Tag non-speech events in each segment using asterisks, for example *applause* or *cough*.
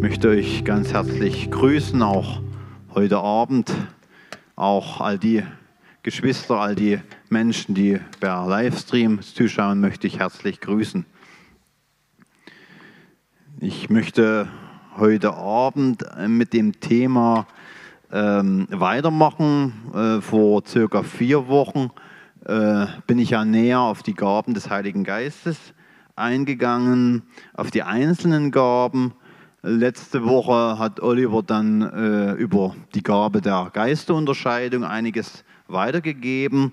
möchte euch ganz herzlich grüßen, auch heute Abend, auch all die Geschwister, all die Menschen, die per Livestream zuschauen, möchte ich herzlich grüßen. Ich möchte heute Abend mit dem Thema ähm, weitermachen. Äh, vor circa vier Wochen äh, bin ich ja näher auf die Gaben des Heiligen Geistes eingegangen, auf die einzelnen Gaben. Letzte Woche hat Oliver dann äh, über die Gabe der Geisterunterscheidung einiges weitergegeben.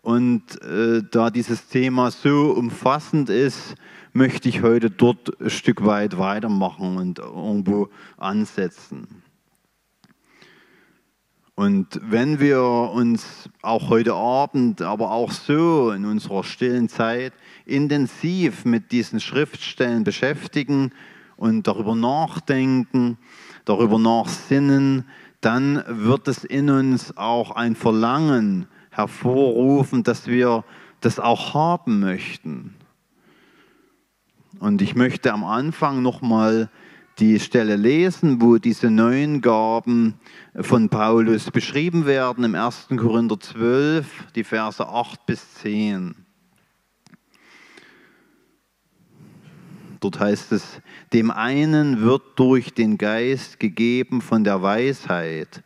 Und äh, da dieses Thema so umfassend ist, möchte ich heute dort ein Stück weit weitermachen und irgendwo ansetzen. Und wenn wir uns auch heute Abend, aber auch so in unserer stillen Zeit intensiv mit diesen Schriftstellen beschäftigen und darüber nachdenken, darüber nachsinnen, dann wird es in uns auch ein Verlangen hervorrufen, dass wir das auch haben möchten. Und ich möchte am Anfang nochmal die Stelle lesen, wo diese neuen Gaben von Paulus beschrieben werden im 1. Korinther 12, die Verse 8 bis 10. Dort heißt es, dem einen wird durch den Geist gegeben von der Weisheit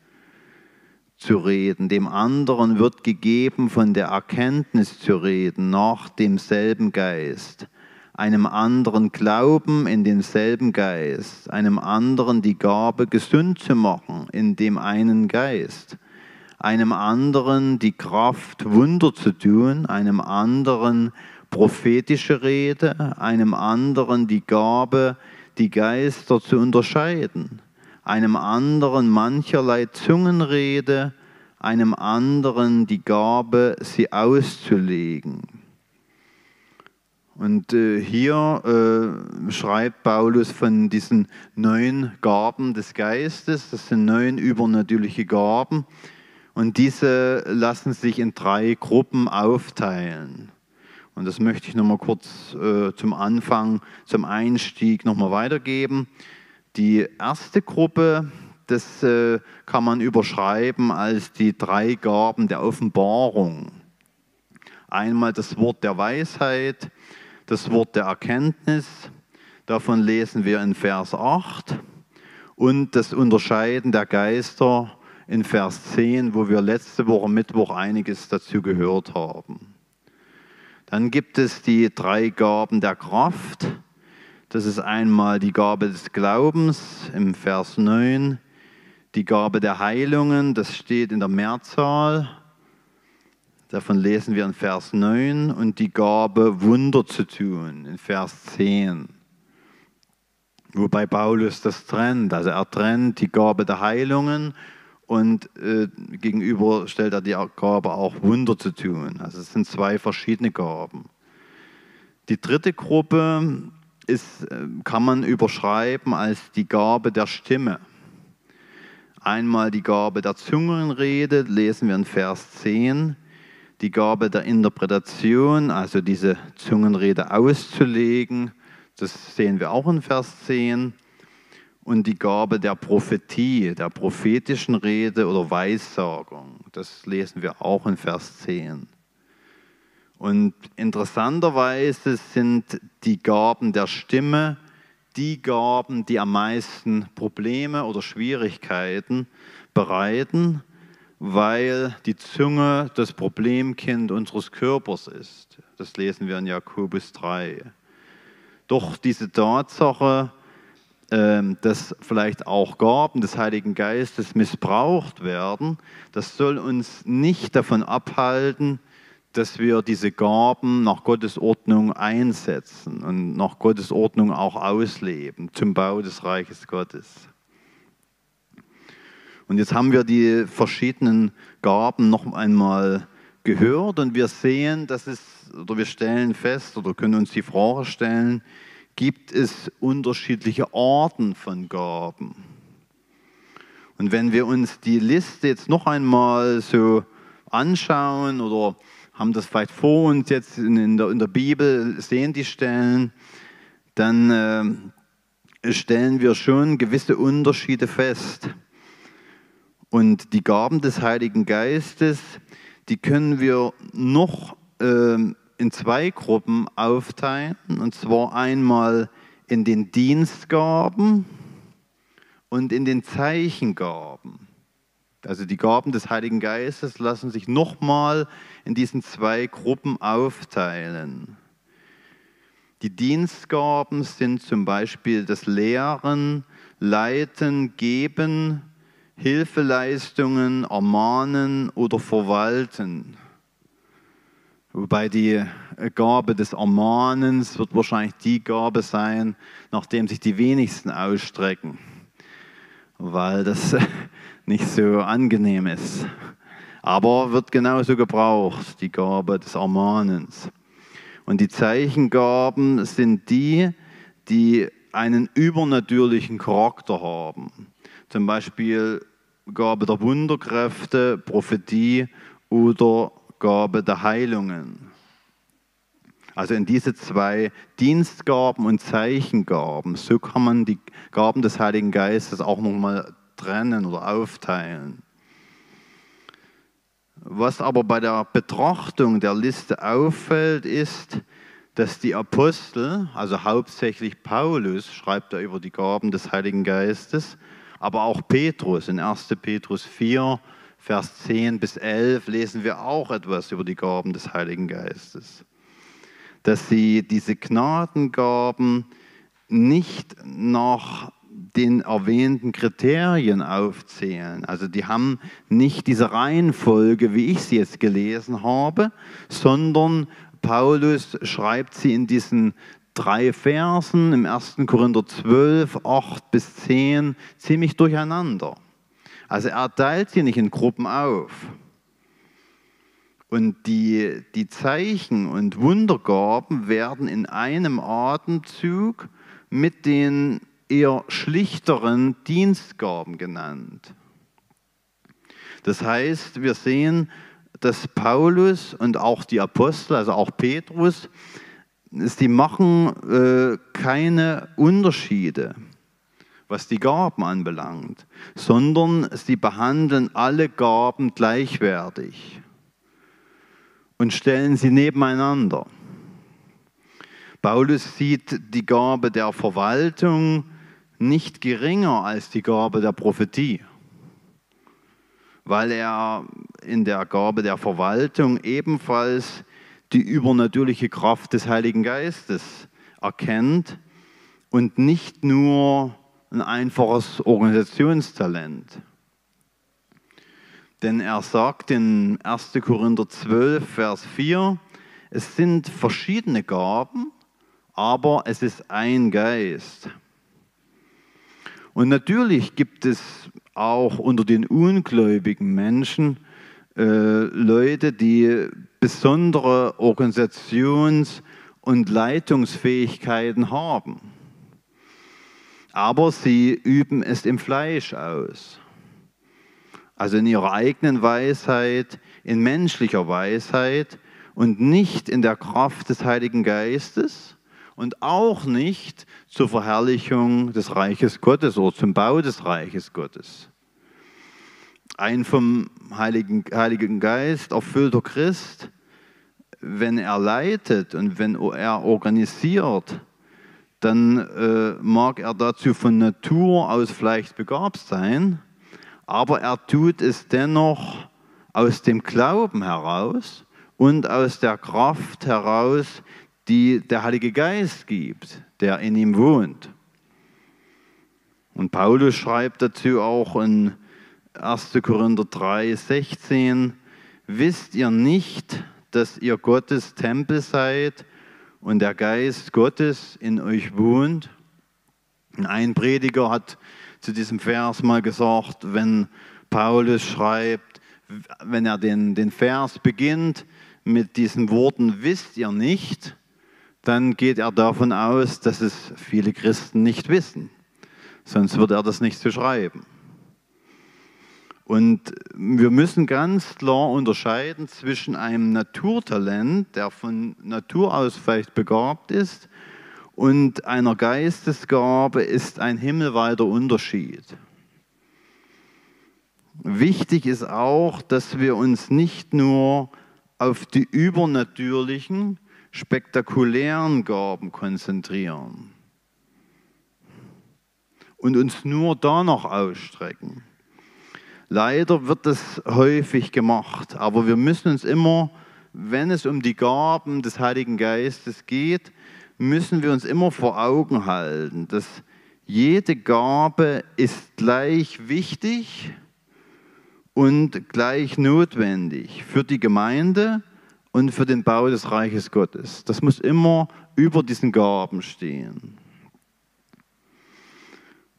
zu reden, dem anderen wird gegeben von der Erkenntnis zu reden nach demselben Geist. Einem anderen Glauben in demselben Geist, einem anderen die Gabe, gesund zu machen in dem einen Geist, einem anderen die Kraft, Wunder zu tun, einem anderen prophetische Rede, einem anderen die Gabe, die Geister zu unterscheiden, einem anderen mancherlei Zungenrede, einem anderen die Gabe, sie auszulegen und äh, hier äh, schreibt Paulus von diesen neun Gaben des Geistes. Das sind neun übernatürliche Gaben. Und diese lassen sich in drei Gruppen aufteilen. Und das möchte ich nochmal kurz äh, zum Anfang, zum Einstieg nochmal weitergeben. Die erste Gruppe, das äh, kann man überschreiben als die drei Gaben der Offenbarung. Einmal das Wort der Weisheit, das Wort der Erkenntnis. Davon lesen wir in Vers 8 und das Unterscheiden der Geister in Vers 10, wo wir letzte Woche Mittwoch einiges dazu gehört haben. Dann gibt es die drei Gaben der Kraft. Das ist einmal die Gabe des Glaubens im Vers 9, die Gabe der Heilungen, das steht in der Mehrzahl Davon lesen wir in Vers 9 und die Gabe, Wunder zu tun in Vers 10. Wobei Paulus das trennt. Also er trennt die Gabe der Heilungen und äh, gegenüber stellt er die Gabe auch Wunder zu tun. Also es sind zwei verschiedene Gaben. Die dritte Gruppe ist, äh, kann man überschreiben als die Gabe der Stimme. Einmal die Gabe der Zungenrede, lesen wir in Vers 10 die Gabe der Interpretation, also diese Zungenrede auszulegen, das sehen wir auch in Vers 10, und die Gabe der Prophetie, der prophetischen Rede oder Weissagung, das lesen wir auch in Vers 10. Und interessanterweise sind die Gaben der Stimme die Gaben, die am meisten Probleme oder Schwierigkeiten bereiten weil die Zunge das Problemkind unseres Körpers ist. Das lesen wir in Jakobus 3. Doch diese Tatsache, dass vielleicht auch Gaben des Heiligen Geistes missbraucht werden, das soll uns nicht davon abhalten, dass wir diese Gaben nach Gottes Ordnung einsetzen und nach Gottes Ordnung auch ausleben zum Bau des Reiches Gottes. Und jetzt haben wir die verschiedenen Gaben noch einmal gehört und wir sehen, dass es, oder wir stellen fest oder können uns die Frage stellen, gibt es unterschiedliche Arten von Gaben? Und wenn wir uns die Liste jetzt noch einmal so anschauen oder haben das vielleicht vor uns jetzt in der, in der Bibel, sehen die Stellen, dann äh, stellen wir schon gewisse Unterschiede fest. Und die Gaben des Heiligen Geistes, die können wir noch äh, in zwei Gruppen aufteilen. Und zwar einmal in den Dienstgaben und in den Zeichengaben. Also die Gaben des Heiligen Geistes lassen sich nochmal in diesen zwei Gruppen aufteilen. Die Dienstgaben sind zum Beispiel das Lehren, Leiten, Geben, Hilfeleistungen, Ermahnen oder Verwalten. Wobei die Gabe des Ermahnens wird wahrscheinlich die Gabe sein, nachdem sich die wenigsten ausstrecken, weil das *laughs* nicht so angenehm ist. Aber wird genauso gebraucht, die Gabe des Ermahnens. Und die Zeichengaben sind die, die einen übernatürlichen Charakter haben. Zum Beispiel Gabe der Wunderkräfte, Prophetie oder Gabe der Heilungen. Also in diese zwei Dienstgaben und Zeichengaben, so kann man die Gaben des Heiligen Geistes auch nochmal trennen oder aufteilen. Was aber bei der Betrachtung der Liste auffällt, ist, dass die Apostel, also hauptsächlich Paulus, schreibt er über die Gaben des Heiligen Geistes, aber auch Petrus in 1. Petrus 4, Vers 10 bis 11 lesen wir auch etwas über die Gaben des Heiligen Geistes. Dass sie diese Gnadengaben nicht nach den erwähnten Kriterien aufzählen. Also die haben nicht diese Reihenfolge, wie ich sie jetzt gelesen habe, sondern Paulus schreibt sie in diesen drei Versen im 1. Korinther 12, 8 bis 10 ziemlich durcheinander. Also er teilt sie nicht in Gruppen auf. Und die, die Zeichen und Wundergaben werden in einem Atemzug mit den eher schlichteren Dienstgaben genannt. Das heißt, wir sehen, dass Paulus und auch die Apostel, also auch Petrus, sie machen äh, keine Unterschiede, was die Gaben anbelangt, sondern sie behandeln alle Gaben gleichwertig und stellen sie nebeneinander. Paulus sieht die Gabe der Verwaltung nicht geringer als die Gabe der Prophetie, weil er in der Gabe der Verwaltung ebenfalls die übernatürliche Kraft des Heiligen Geistes erkennt und nicht nur ein einfaches Organisationstalent. Denn er sagt in 1. Korinther 12, Vers 4, es sind verschiedene Gaben, aber es ist ein Geist. Und natürlich gibt es auch unter den ungläubigen Menschen äh, Leute, die besondere Organisations- und Leitungsfähigkeiten haben. Aber sie üben es im Fleisch aus. Also in ihrer eigenen Weisheit, in menschlicher Weisheit und nicht in der Kraft des Heiligen Geistes und auch nicht zur Verherrlichung des Reiches Gottes oder zum Bau des Reiches Gottes. Ein vom Heiligen, Heiligen Geist erfüllter Christ, wenn er leitet und wenn er organisiert, dann äh, mag er dazu von Natur aus vielleicht begabt sein, aber er tut es dennoch aus dem Glauben heraus und aus der Kraft heraus, die der Heilige Geist gibt, der in ihm wohnt. Und Paulus schreibt dazu auch in 1. Korinther 3, 16, wisst ihr nicht, dass ihr Gottes Tempel seid und der Geist Gottes in euch wohnt? ein Prediger hat zu diesem Vers mal gesagt, wenn Paulus schreibt, wenn er den, den Vers beginnt mit diesen Worten, wisst ihr nicht, dann geht er davon aus, dass es viele Christen nicht wissen. Sonst würde er das nicht so schreiben. Und wir müssen ganz klar unterscheiden zwischen einem Naturtalent, der von Natur aus vielleicht begabt ist, und einer Geistesgabe ist ein himmelweiter Unterschied. Wichtig ist auch, dass wir uns nicht nur auf die übernatürlichen, spektakulären Gaben konzentrieren und uns nur danach ausstrecken. Leider wird das häufig gemacht, aber wir müssen uns immer, wenn es um die Gaben des Heiligen Geistes geht, müssen wir uns immer vor Augen halten, dass jede Gabe ist gleich wichtig und gleich notwendig für die Gemeinde und für den Bau des Reiches Gottes. Das muss immer über diesen Gaben stehen.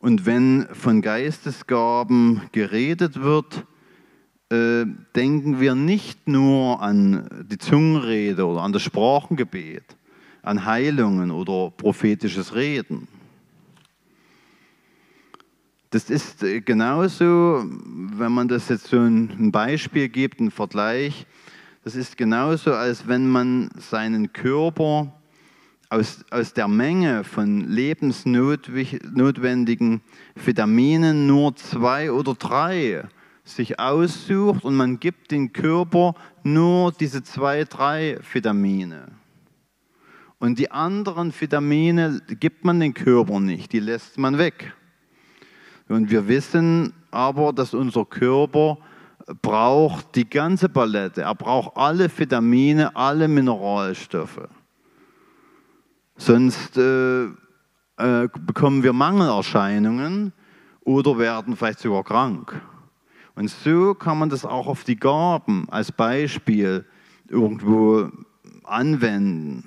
Und wenn von Geistesgaben geredet wird, äh, denken wir nicht nur an die Zungenrede oder an das Sprachengebet, an Heilungen oder prophetisches Reden. Das ist äh, genauso, wenn man das jetzt so ein Beispiel gibt, einen Vergleich, das ist genauso, als wenn man seinen Körper aus, aus der Menge von lebensnotwendigen Vitaminen nur zwei oder drei sich aussucht und man gibt dem Körper nur diese zwei, drei Vitamine. Und die anderen Vitamine gibt man dem Körper nicht, die lässt man weg. Und wir wissen aber, dass unser Körper braucht die ganze Palette. Er braucht alle Vitamine, alle Mineralstoffe. Sonst äh, äh, bekommen wir Mangelerscheinungen oder werden vielleicht sogar krank. Und so kann man das auch auf die Gaben als Beispiel irgendwo anwenden.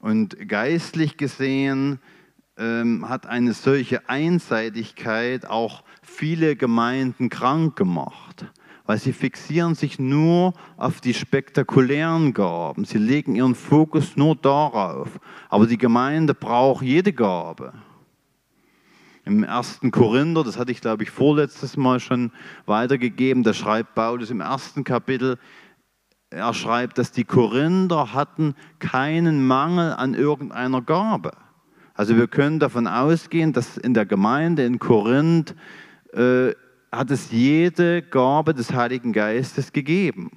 Und geistlich gesehen ähm, hat eine solche Einseitigkeit auch viele Gemeinden krank gemacht, weil sie fixieren sich nur auf die spektakulären Gaben. Sie legen ihren Fokus nur darauf. Aber die Gemeinde braucht jede Gabe. Im ersten Korinther, das hatte ich glaube ich vorletztes Mal schon weitergegeben, da schreibt Paulus im ersten Kapitel, er schreibt, dass die Korinther hatten keinen Mangel an irgendeiner Gabe. Also wir können davon ausgehen, dass in der Gemeinde in Korinth äh, hat es jede Gabe des Heiligen Geistes gegeben.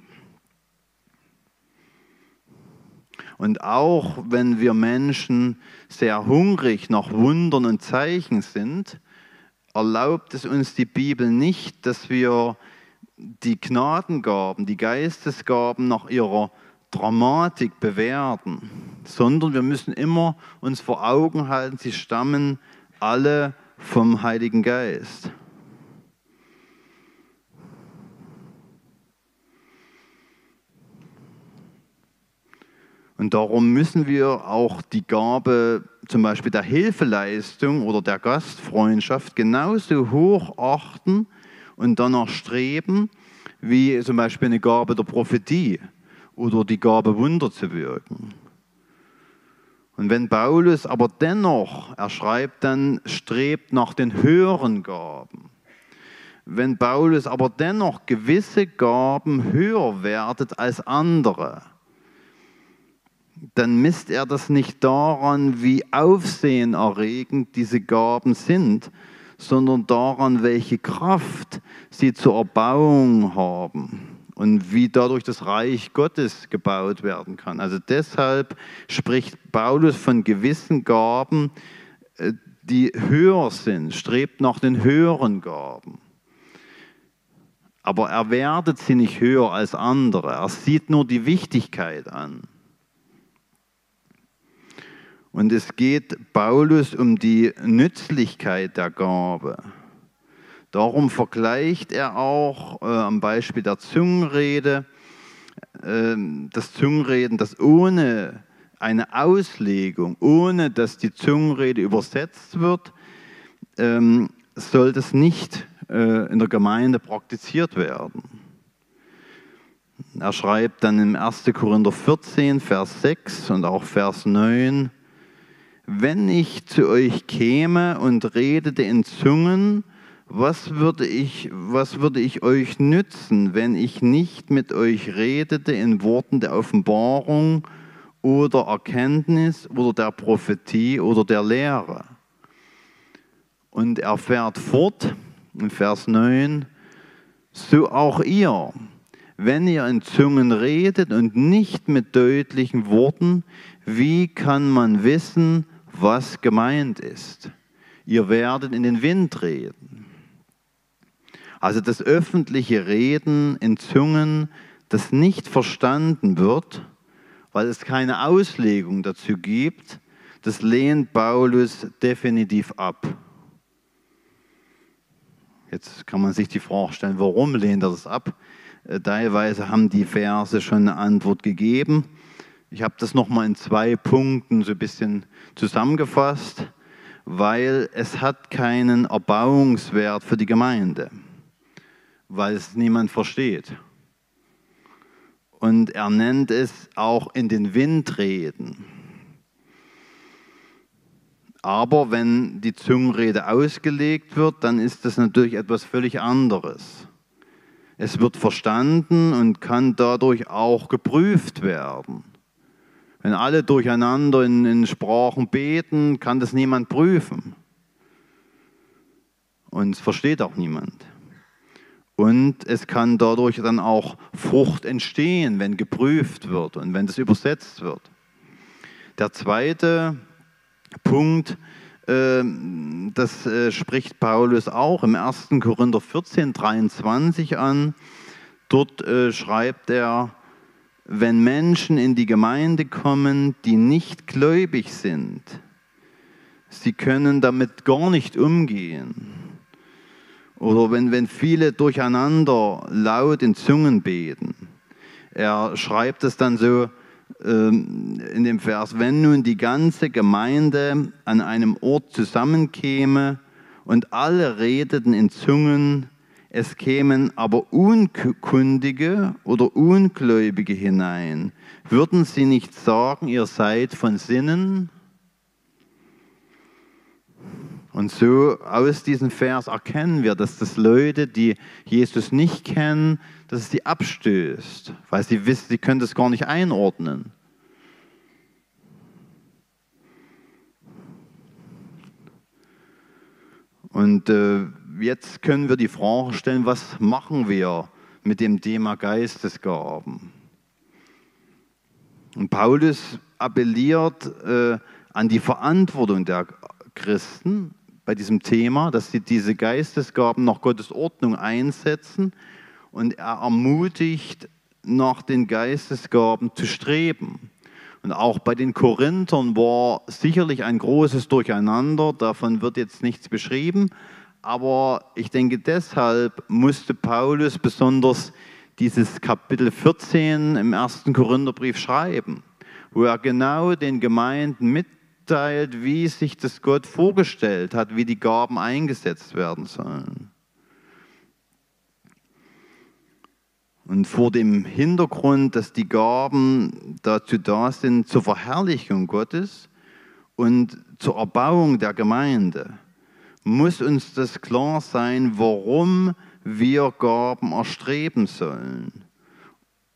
Und auch wenn wir Menschen sehr hungrig nach Wundern und Zeichen sind, erlaubt es uns die Bibel nicht, dass wir die Gnadengaben, die Geistesgaben nach ihrer Dramatik bewerten, sondern wir müssen immer uns vor Augen halten, sie stammen alle vom Heiligen Geist. Und darum müssen wir auch die Gabe zum Beispiel der Hilfeleistung oder der Gastfreundschaft genauso hoch achten und danach streben, wie zum Beispiel eine Gabe der Prophetie oder die Gabe, Wunder zu wirken. Und wenn Paulus aber dennoch, er schreibt dann, strebt nach den höheren Gaben. Wenn Paulus aber dennoch gewisse Gaben höher wertet als andere, dann misst er das nicht daran, wie aufsehenerregend diese Gaben sind, sondern daran, welche Kraft sie zur Erbauung haben und wie dadurch das Reich Gottes gebaut werden kann. Also deshalb spricht Paulus von gewissen Gaben, äh, die höher sind, strebt nach den höheren Gaben. Aber er wertet sie nicht höher als andere. Er sieht nur die Wichtigkeit an. Und es geht Paulus um die Nützlichkeit der Gabe. Darum vergleicht er auch äh, am Beispiel der Zungenrede, äh, das Zungenreden, das ohne eine Auslegung, ohne dass die Zungenrede übersetzt wird, ähm, soll das nicht äh, in der Gemeinde praktiziert werden. Er schreibt dann im 1. Korinther 14, Vers 6 und auch Vers 9, wenn ich zu euch käme und redete in Zungen, was würde ich, was würde ich euch nützen, wenn ich nicht mit euch redete in Worten der Offenbarung oder Erkenntnis oder der Prophetie oder der Lehre. Und er fährt fort in Vers 9, so auch ihr, wenn ihr in Zungen redet und nicht mit deutlichen Worten, wie kann man wissen, was gemeint ist? Ihr werdet in den Wind reden. Also das öffentliche Reden in Zungen, das nicht verstanden wird, weil es keine Auslegung dazu gibt, das lehnt Paulus definitiv ab. Jetzt kann man sich die Frage stellen, warum lehnt er das ab? Äh, teilweise haben die Verse schon eine Antwort gegeben. Ich habe das nochmal in zwei Punkten so ein bisschen zusammengefasst, weil es hat keinen Erbauungswert für die Gemeinde, weil es niemand versteht. Und er nennt es auch in den Wind reden. Aber wenn die Zungenrede ausgelegt wird, dann ist das natürlich etwas völlig anderes. Es wird verstanden und kann dadurch auch geprüft werden. Wenn alle durcheinander in, in Sprachen beten, kann das niemand prüfen. Und es versteht auch niemand. Und es kann dadurch dann auch Frucht entstehen, wenn geprüft wird und wenn das übersetzt wird. Der zweite Punkt, ähm, das äh, spricht Paulus auch im 1. Korinther 14, 23 an. Dort äh, schreibt er, wenn Menschen in die Gemeinde kommen, die nicht gläubig sind, sie können damit gar nicht umgehen oder wenn, wenn viele durcheinander laut in Zungen beten. Er schreibt es dann so ähm, in dem Vers, wenn nun die ganze Gemeinde an einem Ort zusammenkäme und alle redeten in Zungen, es kämen aber Unkundige oder Ungläubige hinein, würden sie nicht sagen, ihr seid von Sinnen? Und so aus diesem Vers erkennen wir, dass das Leute, die Jesus nicht kennen, dass es sie abstößt, weil sie wissen, sie können das gar nicht einordnen. Und äh, jetzt können wir die Frage stellen, was machen wir mit dem Thema Geistesgaben? Und Paulus appelliert äh, an die Verantwortung der Christen bei diesem Thema, dass sie diese Geistesgaben nach Gottes Ordnung einsetzen und er ermutigt, nach den Geistesgaben zu streben. Und auch bei den Korinthern war sicherlich ein großes Durcheinander, davon wird jetzt nichts beschrieben, aber ich denke, deshalb musste Paulus besonders dieses Kapitel 14 im ersten Korintherbrief schreiben, wo er genau den Gemeinden mit mitteilt, wie sich das Gott vorgestellt hat, wie die Gaben eingesetzt werden sollen. Und vor dem Hintergrund, dass die Gaben dazu da sind, zur Verherrlichung Gottes und zur Erbauung der Gemeinde, muss uns das klar sein, warum wir Gaben erstreben sollen.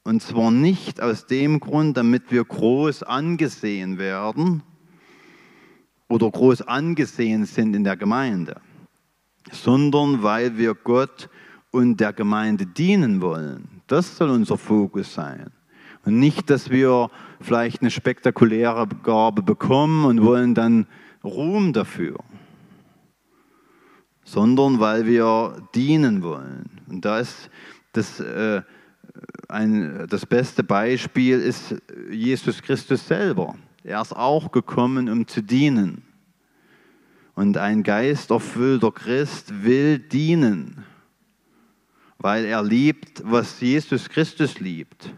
Und zwar nicht aus dem Grund, damit wir groß angesehen werden, oder groß angesehen sind in der Gemeinde, sondern weil wir Gott und der Gemeinde dienen wollen. Das soll unser Fokus sein. Und nicht, dass wir vielleicht eine spektakuläre Gabe bekommen und wollen dann Ruhm dafür, sondern weil wir dienen wollen. Und da ist das, äh, ein, das beste Beispiel ist Jesus Christus selber. Er ist auch gekommen, um zu dienen. Und ein geisterfüllter Christ will dienen, weil er liebt, was Jesus Christus liebt.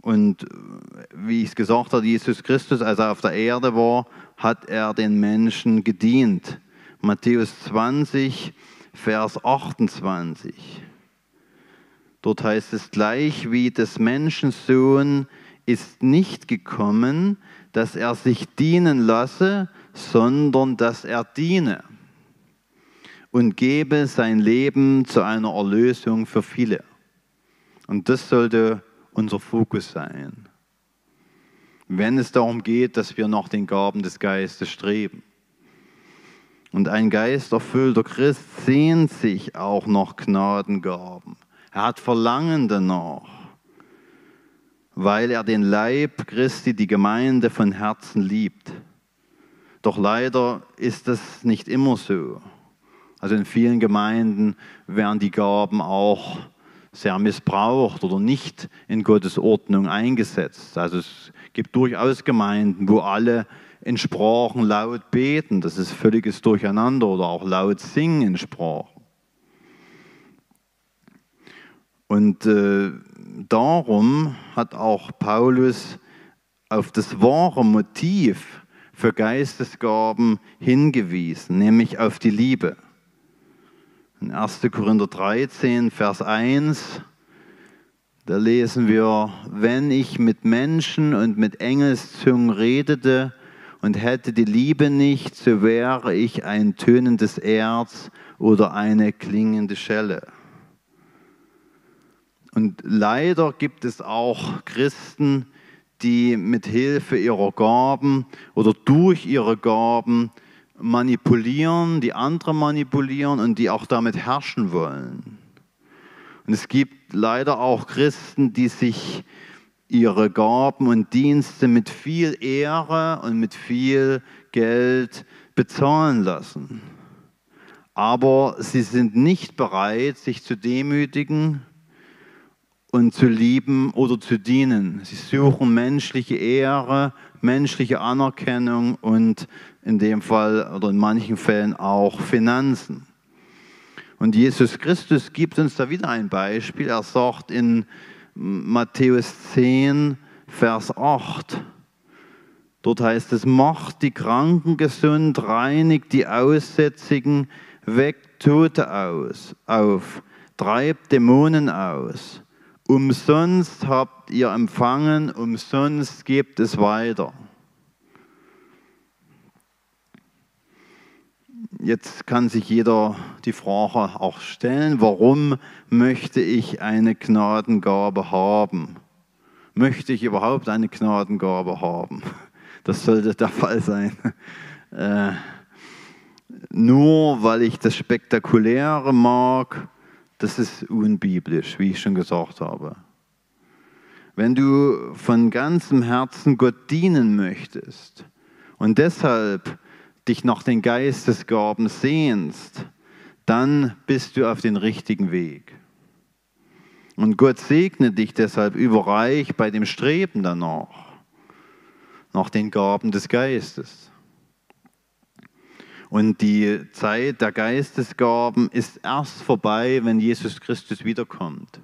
Und wie ich es gesagt habe, Jesus Christus, als er auf der Erde war, hat er den Menschen gedient. Matthäus 20, Vers 28. Dort heißt es gleich, wie des Menschensohn ist nicht gekommen, dass er sich dienen lasse, sondern dass er diene und gebe sein Leben zu einer Erlösung für viele. Und das sollte unser Fokus sein. Wenn es darum geht, dass wir nach den Gaben des Geistes streben. Und ein geisterfüllter Christ sehnt sich auch nach Gnadengaben. Er hat Verlangen danach, weil er den Leib Christi, die Gemeinde von Herzen liebt. Doch leider ist das nicht immer so. Also in vielen Gemeinden werden die Gaben auch sehr missbraucht oder nicht in Gottes Ordnung eingesetzt. Also es gibt durchaus Gemeinden, wo alle in Sprachen laut beten. Das ist völliges Durcheinander oder auch laut singen in Sprachen. Und äh, darum hat auch Paulus auf das wahre Motiv für Geistesgaben hingewiesen, nämlich auf die Liebe. In 1. Korinther 13, Vers 1, da lesen wir, wenn ich mit Menschen und mit Engelszungen redete und hätte die Liebe nicht, so wäre ich ein tönendes Erz oder eine klingende Schelle. Und leider gibt es auch Christen, die mit Hilfe ihrer Gaben oder durch ihre Gaben manipulieren, die andere manipulieren und die auch damit herrschen wollen. Und es gibt leider auch Christen, die sich ihre Gaben und Dienste mit viel Ehre und mit viel Geld bezahlen lassen. Aber sie sind nicht bereit, sich zu demütigen und zu lieben oder zu dienen. Sie suchen menschliche Ehre, menschliche Anerkennung und in dem Fall oder in manchen Fällen auch Finanzen. Und Jesus Christus gibt uns da wieder ein Beispiel. Er sagt in Matthäus 10, Vers 8, dort heißt es, macht die Kranken gesund, reinigt die Aussätzigen, weckt Tote aus, auf, treibt Dämonen aus. Umsonst habt ihr empfangen, umsonst gebt es weiter. Jetzt kann sich jeder die Frage auch stellen, warum möchte ich eine Gnadengabe haben? Möchte ich überhaupt eine Gnadengabe haben? Das sollte der Fall sein. Äh, nur weil ich das Spektakuläre mag, das ist unbiblisch, wie ich schon gesagt habe. Wenn du von ganzem Herzen Gott dienen möchtest und deshalb dich nach den Geistesgaben sehnst, dann bist du auf den richtigen Weg. Und Gott segne dich deshalb überreich bei dem Streben danach, nach den Gaben des Geistes. Und die Zeit der Geistesgaben ist erst vorbei, wenn Jesus Christus wiederkommt.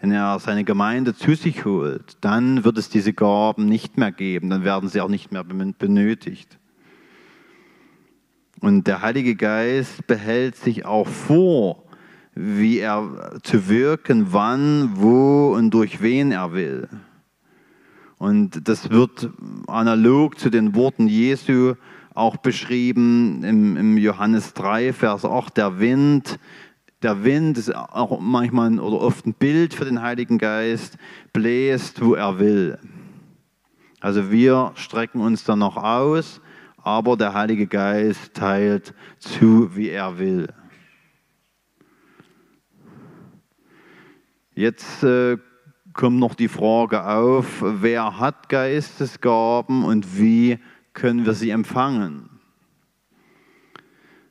Wenn er seine Gemeinde zu sich holt, dann wird es diese Gaben nicht mehr geben, dann werden sie auch nicht mehr benötigt. Und der Heilige Geist behält sich auch vor, wie er zu wirken, wann, wo und durch wen er will. Und das wird analog zu den Worten Jesu auch beschrieben im, im Johannes 3, Vers 8, der Wind. Der Wind ist auch manchmal oder oft ein Bild für den Heiligen Geist, bläst, wo er will. Also wir strecken uns dann noch aus aber der Heilige Geist teilt zu, wie er will. Jetzt äh, kommt noch die Frage auf, wer hat Geistesgaben und wie können wir sie empfangen?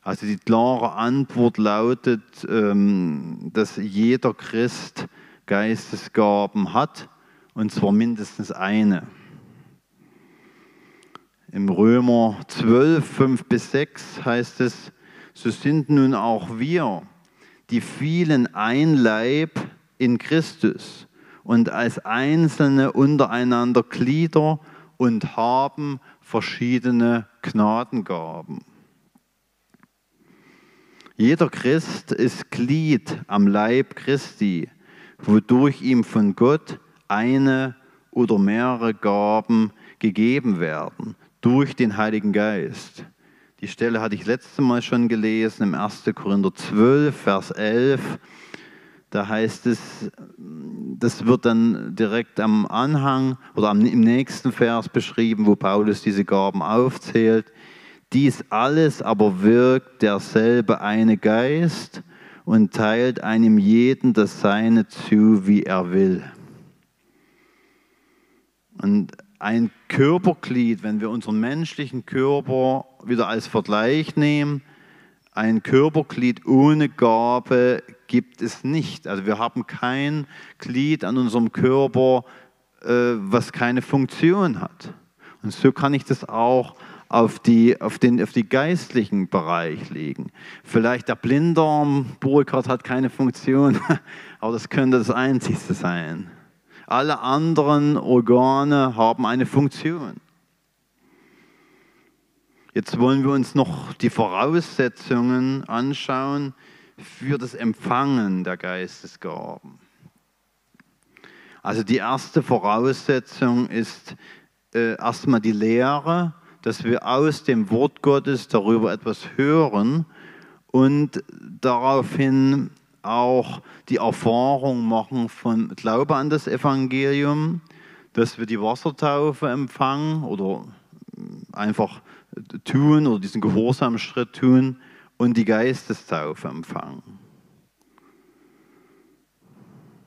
Also die klare Antwort lautet, ähm, dass jeder Christ Geistesgaben hat, und zwar mindestens eine. Im Römer 12, 5 bis 6 heißt es, so sind nun auch wir, die vielen ein Leib in Christus und als Einzelne untereinander Glieder und haben verschiedene Gnadengaben. Jeder Christ ist Glied am Leib Christi, wodurch ihm von Gott eine oder mehrere Gaben gegeben werden durch den Heiligen Geist. Die Stelle hatte ich letztes Mal schon gelesen im 1. Korinther 12, Vers 11. Da heißt es, das wird dann direkt am Anhang oder im nächsten Vers beschrieben, wo Paulus diese Gaben aufzählt. Dies alles aber wirkt derselbe eine Geist und teilt einem jeden das Seine zu, wie er will. Und ein Körperglied, wenn wir unseren menschlichen Körper wieder als Vergleich nehmen, ein Körperglied ohne Gabe gibt es nicht. Also wir haben kein Glied an unserem Körper, äh, was keine Funktion hat. Und so kann ich das auch auf die, auf den auf die geistlichen Bereich legen. Vielleicht der Blindarm, Burkhardt hat keine Funktion, *laughs* aber das könnte das Einzigste sein. Alle anderen Organe haben eine Funktion. Jetzt wollen wir uns noch die Voraussetzungen anschauen für das Empfangen der Geistesgaben. Also die erste Voraussetzung ist äh, erstmal die Lehre, dass wir aus dem Wort Gottes darüber etwas hören und daraufhin auch die Erfahrung machen von Glaube an das Evangelium, dass wir die Wassertaufe empfangen oder einfach tun oder diesen Gehorsamschritt tun und die Geistestaufe empfangen.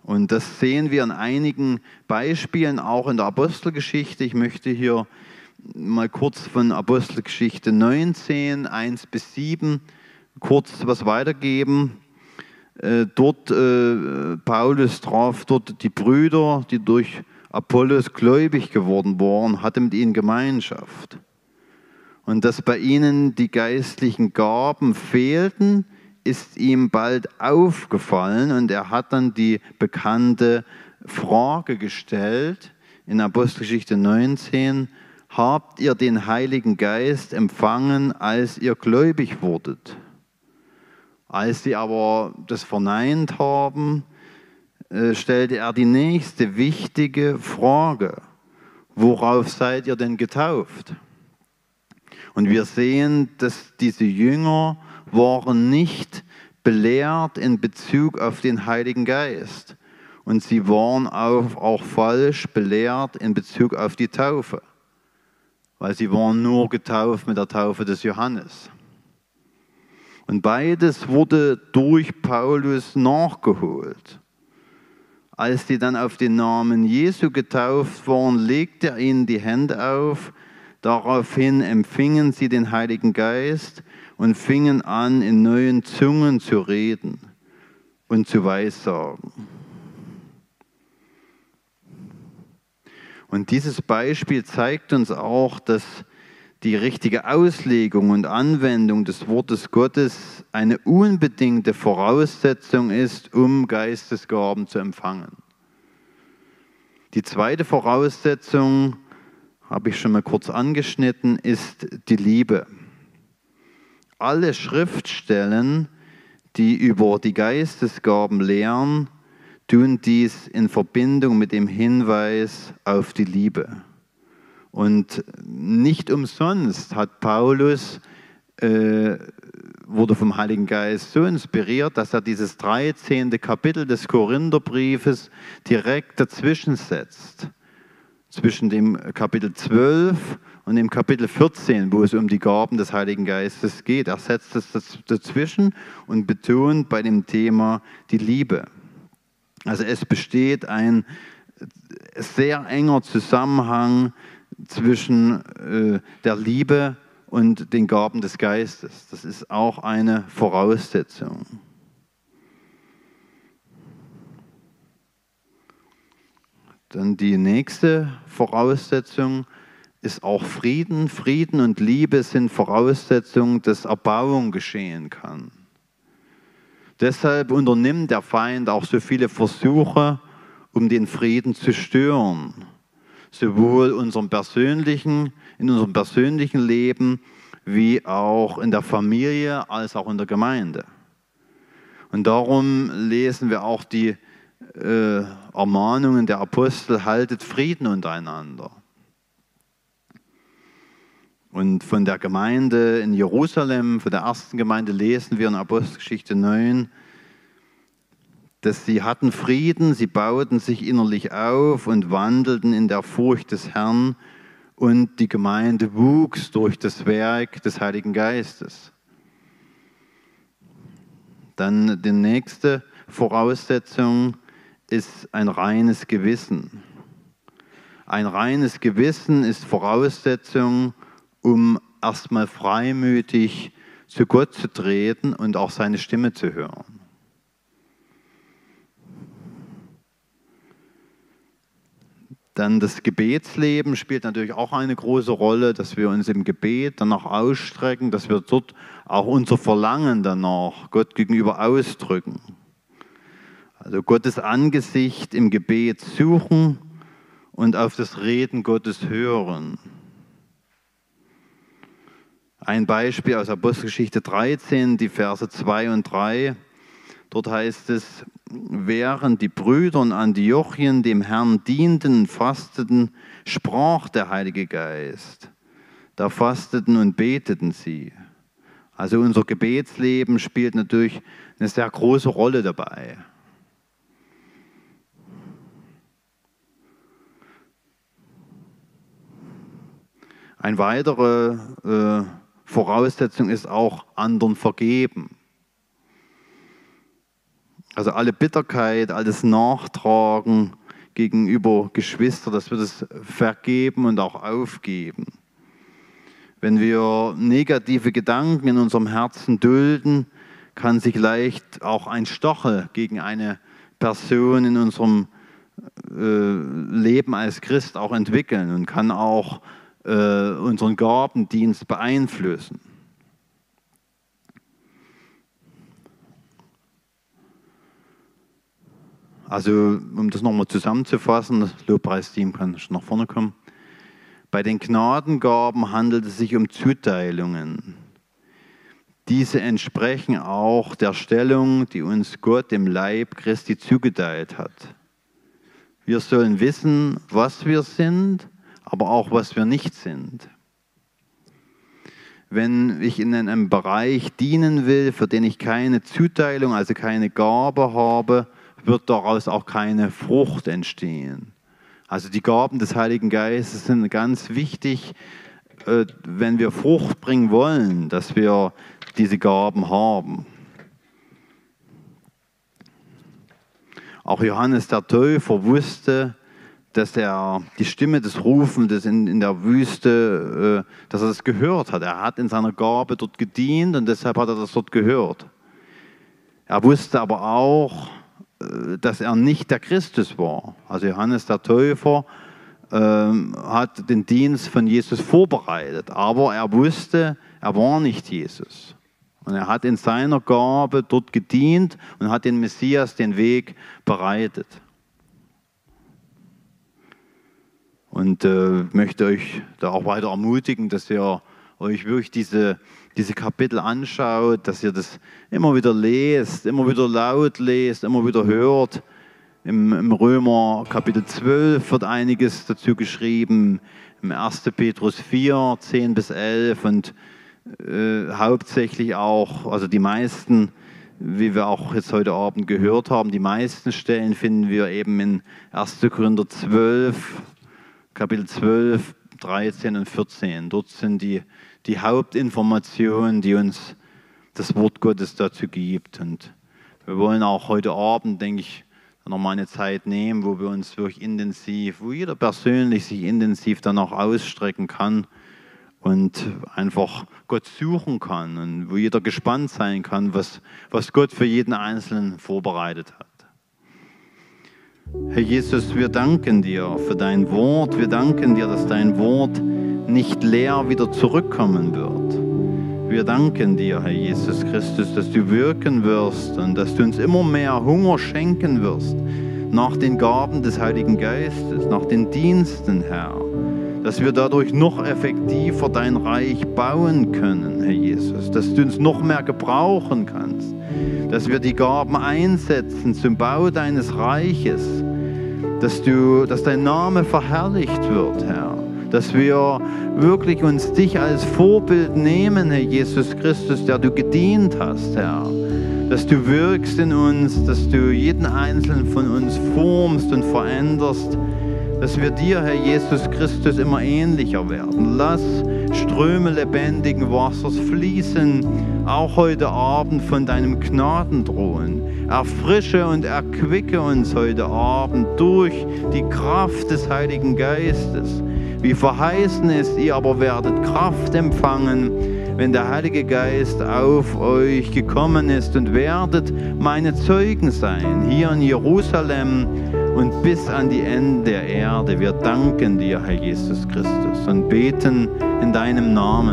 Und das sehen wir an einigen Beispielen auch in der Apostelgeschichte. Ich möchte hier mal kurz von Apostelgeschichte 19, 1 bis 7 kurz was weitergeben. Äh, dort, äh, Paulus traf dort die Brüder, die durch Apollos gläubig geworden waren, hatte mit ihnen Gemeinschaft und dass bei ihnen die geistlichen Gaben fehlten, ist ihm bald aufgefallen und er hat dann die bekannte Frage gestellt in Apostelgeschichte 19, habt ihr den Heiligen Geist empfangen, als ihr gläubig wurdet? Als sie aber das verneint haben, äh, stellte er die nächste wichtige Frage. Worauf seid ihr denn getauft? Und wir sehen, dass diese Jünger waren nicht belehrt in Bezug auf den Heiligen Geist. Und sie waren auch, auch falsch belehrt in Bezug auf die Taufe. Weil sie waren nur getauft mit der Taufe des Johannes. Und beides wurde durch Paulus nachgeholt. Als sie dann auf den Namen Jesu getauft waren, legte er ihnen die Hände auf Daraufhin empfingen sie den Heiligen Geist und fingen an, in neuen Zungen zu reden und zu weissagen. Und dieses Beispiel zeigt uns auch, dass die richtige Auslegung und Anwendung des Wortes Gottes eine unbedingte Voraussetzung ist, um Geistesgaben zu empfangen. Die zweite Voraussetzung habe ich schon mal kurz angeschnitten, ist die Liebe. Alle Schriftstellen, die über die Geistesgaben lehren, tun dies in Verbindung mit dem Hinweis auf die Liebe. Und nicht umsonst hat Paulus, äh, wurde vom Heiligen Geist so inspiriert, dass er dieses 13. Kapitel des Korintherbriefes direkt dazwischen setzt zwischen dem Kapitel 12 und dem Kapitel 14, wo es um die Gaben des Heiligen Geistes geht. Er setzt es dazwischen und betont bei dem Thema die Liebe. Also es besteht ein sehr enger Zusammenhang zwischen äh, der Liebe und den Gaben des Geistes. Das ist auch eine Voraussetzung. Dann die nächste Voraussetzung ist auch Frieden. Frieden und Liebe sind Voraussetzungen, dass Erbauung geschehen kann. Deshalb unternimmt der Feind auch so viele Versuche, um den Frieden zu stören. Sowohl unserem persönlichen, in unserem persönlichen Leben wie auch in der Familie als auch in der Gemeinde. Und darum lesen wir auch die äh, Ermahnungen der Apostel, haltet Frieden untereinander. Und von der Gemeinde in Jerusalem, von der ersten Gemeinde lesen wir in Apostelgeschichte 9, dass sie hatten Frieden, sie bauten sich innerlich auf und wandelten in der Furcht des Herrn und die Gemeinde wuchs durch das Werk des Heiligen Geistes. Dann die nächste Voraussetzung ist ein reines Gewissen. Ein reines Gewissen ist Voraussetzung, um erstmal freimütig zu Gott zu treten und auch seine Stimme zu hören. Dann das Gebetsleben spielt natürlich auch eine große Rolle, dass wir uns im Gebet danach ausstrecken, dass wir dort auch unser Verlangen danach Gott gegenüber ausdrücken. Also Gottes Angesicht im Gebet suchen und auf das Reden Gottes hören. Ein Beispiel aus Apostelgeschichte 13, die Verse 2 und 3. Dort heißt es, während die Brüder in Antiochien dem Herrn dienten, fasteten, sprach der Heilige Geist. Da fasteten und beteten sie. Also unser Gebetsleben spielt natürlich eine sehr große Rolle dabei. Eine weitere äh, Voraussetzung ist auch anderen vergeben. Also alle Bitterkeit, alles Nachtragen gegenüber Geschwistern, dass wir das vergeben und auch aufgeben. Wenn wir negative Gedanken in unserem Herzen dulden, kann sich leicht auch ein Stachel gegen eine Person in unserem äh, Leben als Christ auch entwickeln und kann auch äh, unseren Gabendienst beeinflussen. Also, um das nochmal zusammenzufassen, das Lobpreisteam kann schon nach vorne kommen. Bei den Gnadengaben handelt es sich um Zuteilungen. Diese entsprechen auch der Stellung, die uns Gott im Leib Christi zugeteilt hat. Wir sollen wissen, was wir sind aber auch was wir nicht sind. Wenn ich in einem Bereich dienen will, für den ich keine Zuteilung, also keine Gabe habe, wird daraus auch keine Frucht entstehen. Also die Gaben des Heiligen Geistes sind ganz wichtig, äh, wenn wir Frucht bringen wollen, dass wir diese Gaben haben. Auch Johannes der Täufer wusste, dass er die Stimme des Rufendes in, in der Wüste, äh, dass er das gehört hat. Er hat in seiner Gabe dort gedient und deshalb hat er das dort gehört. Er wusste aber auch, dass er nicht der Christus war. Also Johannes der Täufer äh, hat den Dienst von Jesus vorbereitet, aber er wusste, er war nicht Jesus. Und er hat in seiner Gabe dort gedient und hat den Messias den Weg bereitet. Und äh, möchte euch da auch weiter ermutigen, dass ihr euch wirklich diese, diese Kapitel anschaut, dass ihr das immer wieder lest, immer wieder laut lest, immer wieder hört. Im, im Römer Kapitel 12 wird einiges dazu geschrieben, im 1. Petrus 4, 10 bis 11 und äh, hauptsächlich auch, also die meisten, wie wir auch jetzt heute Abend gehört haben, die meisten Stellen finden wir eben in 1. Korinther 12, Kapitel 12, 13 und 14. Dort sind die, die Hauptinformationen, die uns das Wort Gottes dazu gibt. Und wir wollen auch heute Abend, denke ich, nochmal eine Zeit nehmen, wo wir uns wirklich intensiv, wo jeder persönlich sich intensiv danach ausstrecken kann und einfach Gott suchen kann und wo jeder gespannt sein kann, was, was Gott für jeden Einzelnen vorbereitet hat. Herr Jesus, wir danken dir für dein Wort. Wir danken dir, dass dein Wort nicht leer wieder zurückkommen wird. Wir danken dir, Herr Jesus Christus, dass du wirken wirst und dass du uns immer mehr Hunger schenken wirst nach den Gaben des Heiligen Geistes, nach den Diensten, Herr. Dass wir dadurch noch effektiver dein Reich bauen können, Herr Jesus. Dass du uns noch mehr gebrauchen kannst. Dass wir die Gaben einsetzen zum Bau deines Reiches dass, du, dass dein Name verherrlicht wird, Herr. dass wir wirklich uns dich als Vorbild nehmen, Herr Jesus Christus, der du gedient hast, Herr. Dass du wirkst in uns, dass du jeden einzelnen von uns formst und veränderst, dass wir dir, Herr Jesus Christus, immer ähnlicher werden. Lass Ströme lebendigen Wassers fließen, auch heute Abend von deinem Gnadendrohen. Erfrische und erquicke uns heute Abend durch die Kraft des Heiligen Geistes. Wie verheißen ist, ihr aber werdet Kraft empfangen, wenn der Heilige Geist auf euch gekommen ist und werdet meine Zeugen sein, hier in Jerusalem und bis an die Ende der Erde. Wir danken dir, Herr Jesus Christus, und beten in deinem Namen.